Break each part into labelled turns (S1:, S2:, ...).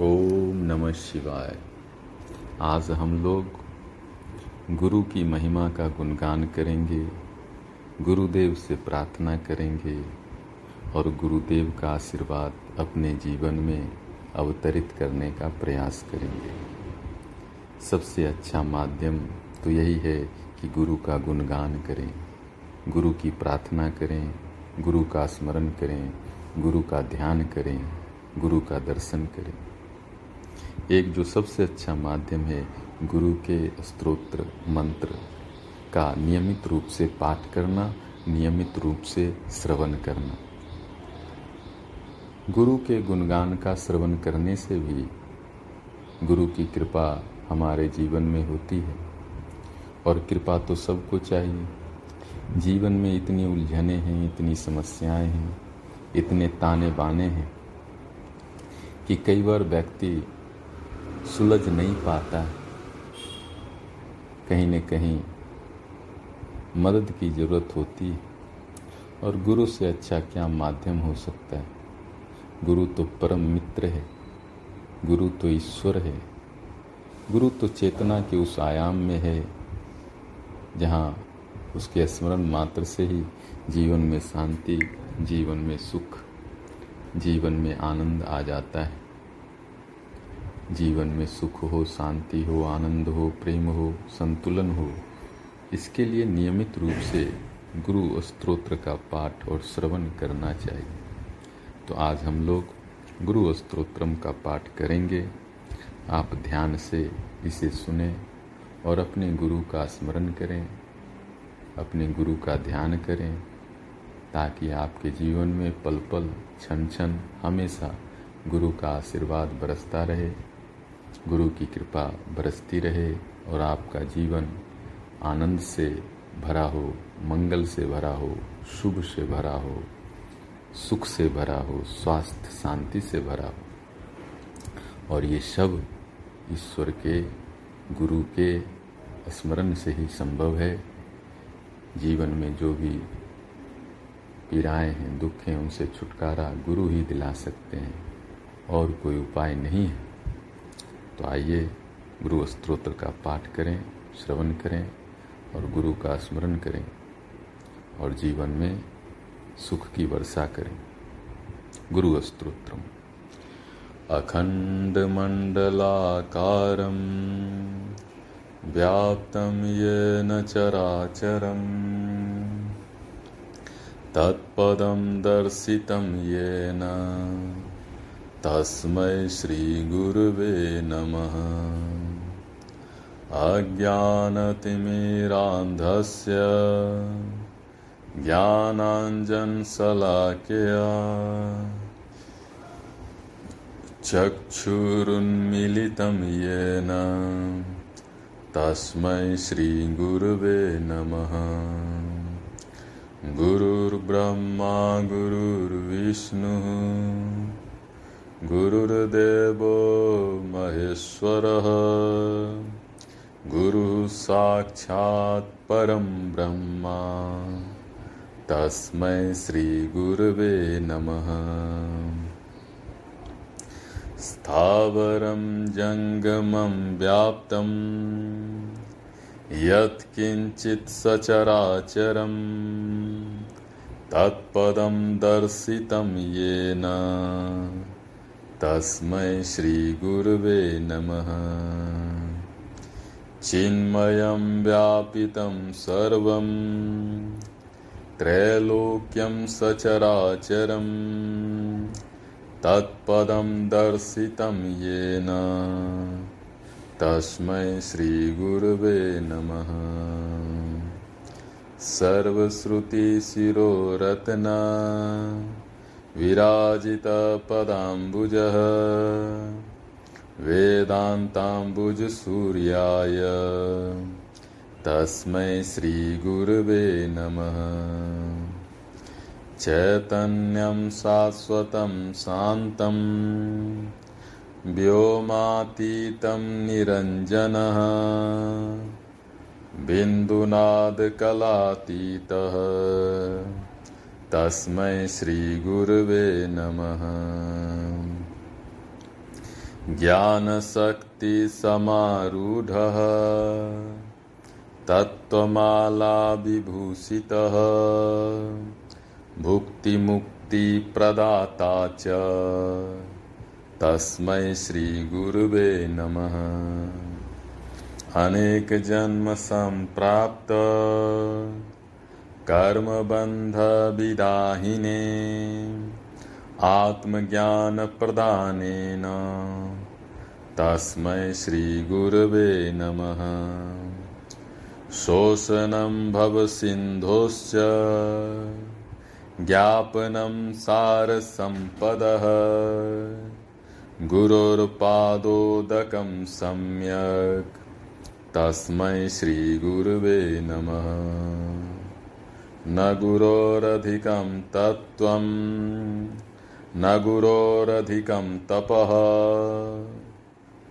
S1: ओम नमः शिवाय। आज हम लोग गुरु की महिमा का गुणगान करेंगे, गुरुदेव से प्रार्थना करेंगे और गुरुदेव का आशीर्वाद अपने जीवन में अवतरित करने का प्रयास करेंगे। सबसे अच्छा माध्यम तो यही है कि गुरु का गुणगान करें, गुरु की प्रार्थना करें, गुरु का स्मरण करें, गुरु का ध्यान करें, गुरु का दर्शन करें। एक जो सबसे अच्छा माध्यम है गुरु के स्त्रोत्र मंत्र का नियमित रूप से पाठ करना, नियमित रूप से श्रवण करना। गुरु के गुणगान का श्रवण करने से भी गुरु की कृपा हमारे जीवन में होती है और कृपा तो सबको चाहिए। जीवन में इतनी उलझने हैं, इतनी समस्याएँ हैं, इतने ताने बाने हैं कि कई बार व्यक्ति सुलझ नहीं पाता। कहीं न कहीं मदद की ज़रूरत होती है। और गुरु से अच्छा क्या माध्यम हो सकता है? गुरु तो परम मित्र है। गुरु तो ईश्वर है। गुरु तो चेतना के उस आयाम में है, जहाँ उसके स्मरण मात्र से ही जीवन में शांति, जीवन में सुख, जीवन में आनंद आ जाता है। जीवन में सुख हो, शांति हो, आनंद हो, प्रेम हो, संतुलन हो, इसके लिए नियमित रूप से गुरु स्त्रोत्र का पाठ और श्रवण करना चाहिए। तो आज हम लोग गुरु स्तोत्रम का पाठ करेंगे। आप ध्यान से इसे सुने और अपने गुरु का स्मरण करें, अपने गुरु का ध्यान करें, ताकि आपके जीवन में पल पल क्षण क्षण हमेशा गुरु का आशीर्वाद बरसता रहे। गुरु की कृपा बरसती रहे और आपका जीवन आनंद से भरा हो, मंगल से भरा हो, शुभ से भरा हो, सुख से भरा हो, स्वास्थ्य, शांति से भरा हो। और ये सब ईश्वर के, गुरु के स्मरण से ही संभव है। जीवन में जो भी पीड़ाएँ हैं, दुख हैं, उनसे छुटकारा गुरु ही दिला सकते हैं और कोई उपाय नहीं है। तो आइए गुरु स्त्रोत्र का पाठ करें, श्रवण करें और गुरु का स्मरण करें और जीवन में सुख की वर्षा करें। गुरु स्त्रोत्र अखंड मंडलाकारम स्त्रोत्रम अखण्डमण्डलाकारं व्याप्तं येन चराचरम् तत्पदं दर्शितं येन तस्मै श्रीगुरुवे नमः। अज्ञानतिमिरान्धस्य ज्ञानाञ्जनशलाकया चक्षुरुन्मिलितं येन तस्मै श्रीगुरुवे नमः। गुरुर्ब्रह्मा गुरुर्विष्णुः गुरुर्देवो महेश्वरः। गुरुः साक्षात् परं ब्रह्मा। तस्मै श्रीगुरवे नमः। स्थावरं जङ्गमं व्याप्तं, यत्किञ्चित् सचराचरम् तत्पदं दर्शितं येन। तस्मै श्रीगुरुवे नमः। चिन्मयं व्यापितं सर्वं, त्रैलोक्यं सचराचरं, तत्पदं दर्शितं येन। तस्मै श्रीगुरुवे नमः। सर्वश्रुतिशिरोरत्ना विराजितपदाम्बुजः। वेदान्ताम्बुजसूर्याय। तस्मै श्रीगुरुवे नमः। चैतन्यं शाश्वतं शान्तं। व्योमातीतं निरञ्जनः। बिन्दुनादकलातीतः। तस्मै श्रीगुरुवे नमः। ज्ञानशक्तिसमारूढः तत्त्वमालाविभूषितः भुक्तिमुक्तिप्रदाता च। तस्मै श्रीगुरुवे नमः। अनेकजन्मसम्प्राप्त कर्मबन्धविदाहिने आत्मज्ञानप्रदानेन। तस्मै श्रीगुरवे नमः। शोषणं भवसिन्धोश्च ज्ञापनं सारसम्पदः। गुरोर्पादोदकं सम्यक्। तस्मै श्रीगुरुवे नमः। न गुरोरधिकं तत्त्वं, न गुरोरधिकं तपः।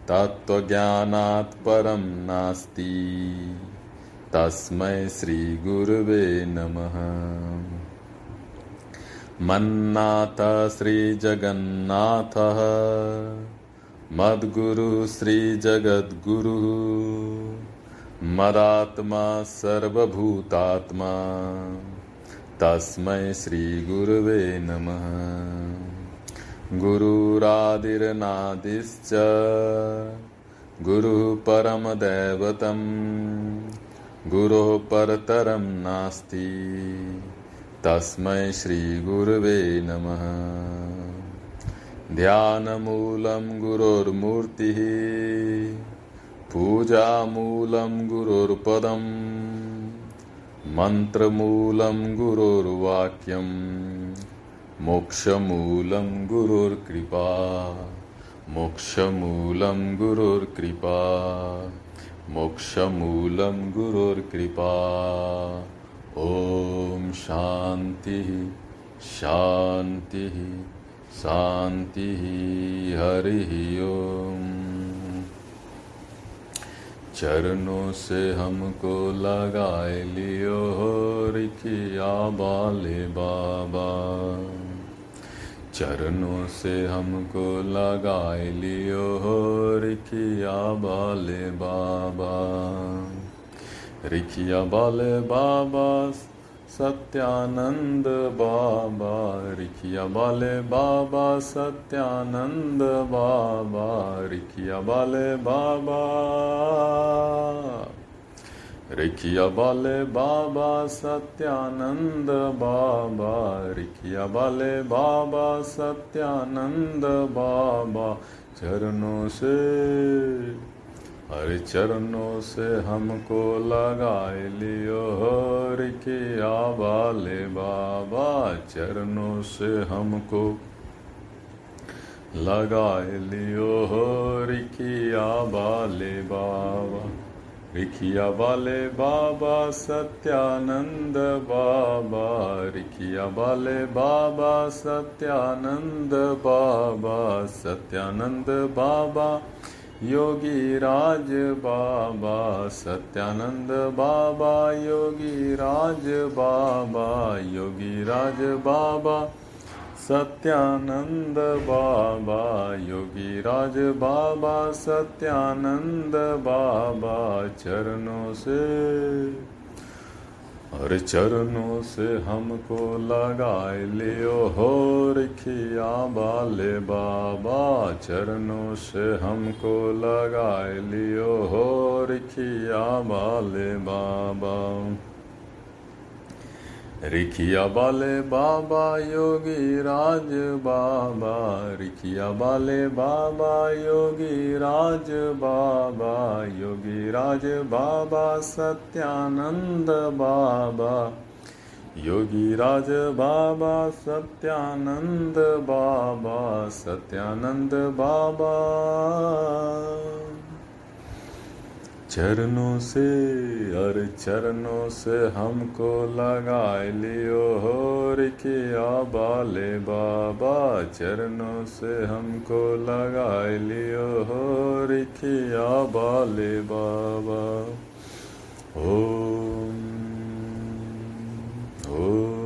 S1: तत्त्वज्ञानात् परं नास्ति। तस्मै श्रीगुरुवे नमः। मन्नाथ श्रीजगन्नाथः, मद्गुरुः श्रीजगद्गुरुः। मदात्मा सर्वभूतात्मा। तस्मै श्रीगुरुवे नमः। गुरुरादिर्नादिश्च। गुरुः परमदैवतं गुरोः परतरं नास्ति। तस्मै श्रीगुरुवे नमः। ध्यानमूलं गुरोर्मूर्तिः। पूजामूलं गुरोर्पदम् मन्त्रमूलं गुरोर्वाक्यम्, मोक्षमूलं गुरुर्कृपा मोक्षमूलं गुरुर्कृपा मोक्षमूलं गुरुर्कृपा। ॐ शान्तिः शान्तिः शान्तिः, हरिः ओम्। चरणों से हमको लगाए लियो हो रिखिया बाले बाबा। चरणों से हमको लगाए लियो हो रिखिया बाले बाबा। रिखिया बाले बाबा, सत्यानंद बाबा। रिखिया बाले बाबा, सत्यानंद बाबा। रिखिया बाले बाबा। रिखिया बाले बाबा सत्यानंद बाबा, रिखिया बाले बाबा सत्यानंद बाबा, चरणों से, हरे चरणों से हमको लगाए लियो रिखिया बाले बाबा, चरणों से हमको लगाए लियो रिखिया बाले बाबा। रिखिया बाले बाबा सत्यानंद बाबा, रिखिया बाले बाबा सत्यानंद बाबा सत्यानंद बाबा, योगी राज बाबा, सत्यानंद बाबा, योगी राज बाबा, योगी राज बाबा। सत्यानंद बाबा योगी राज बाबा, सत्यानंद बाबा, चरणों से। और चरणों से हमको लगाए लियो हो रखिया बाले बाबा, चरणों से हमको लगाए लियो हो रखिया बाले बाबा। रिखिया बाले बाबा योगी राज बाबा, रिखिया बाले बाबा योगी राज बाबा, योगी राज बाबा सत्यानंद बाबा, योगी राज बाबा सत्यानंद बाबा सत्यानंद बाबा। चरणों से अरे चरणों से हमको लगाए लियो हो के आबाले बाबा। चरणों से हमको लगाए लियो हो के आबाले बाबा। ओम ओम।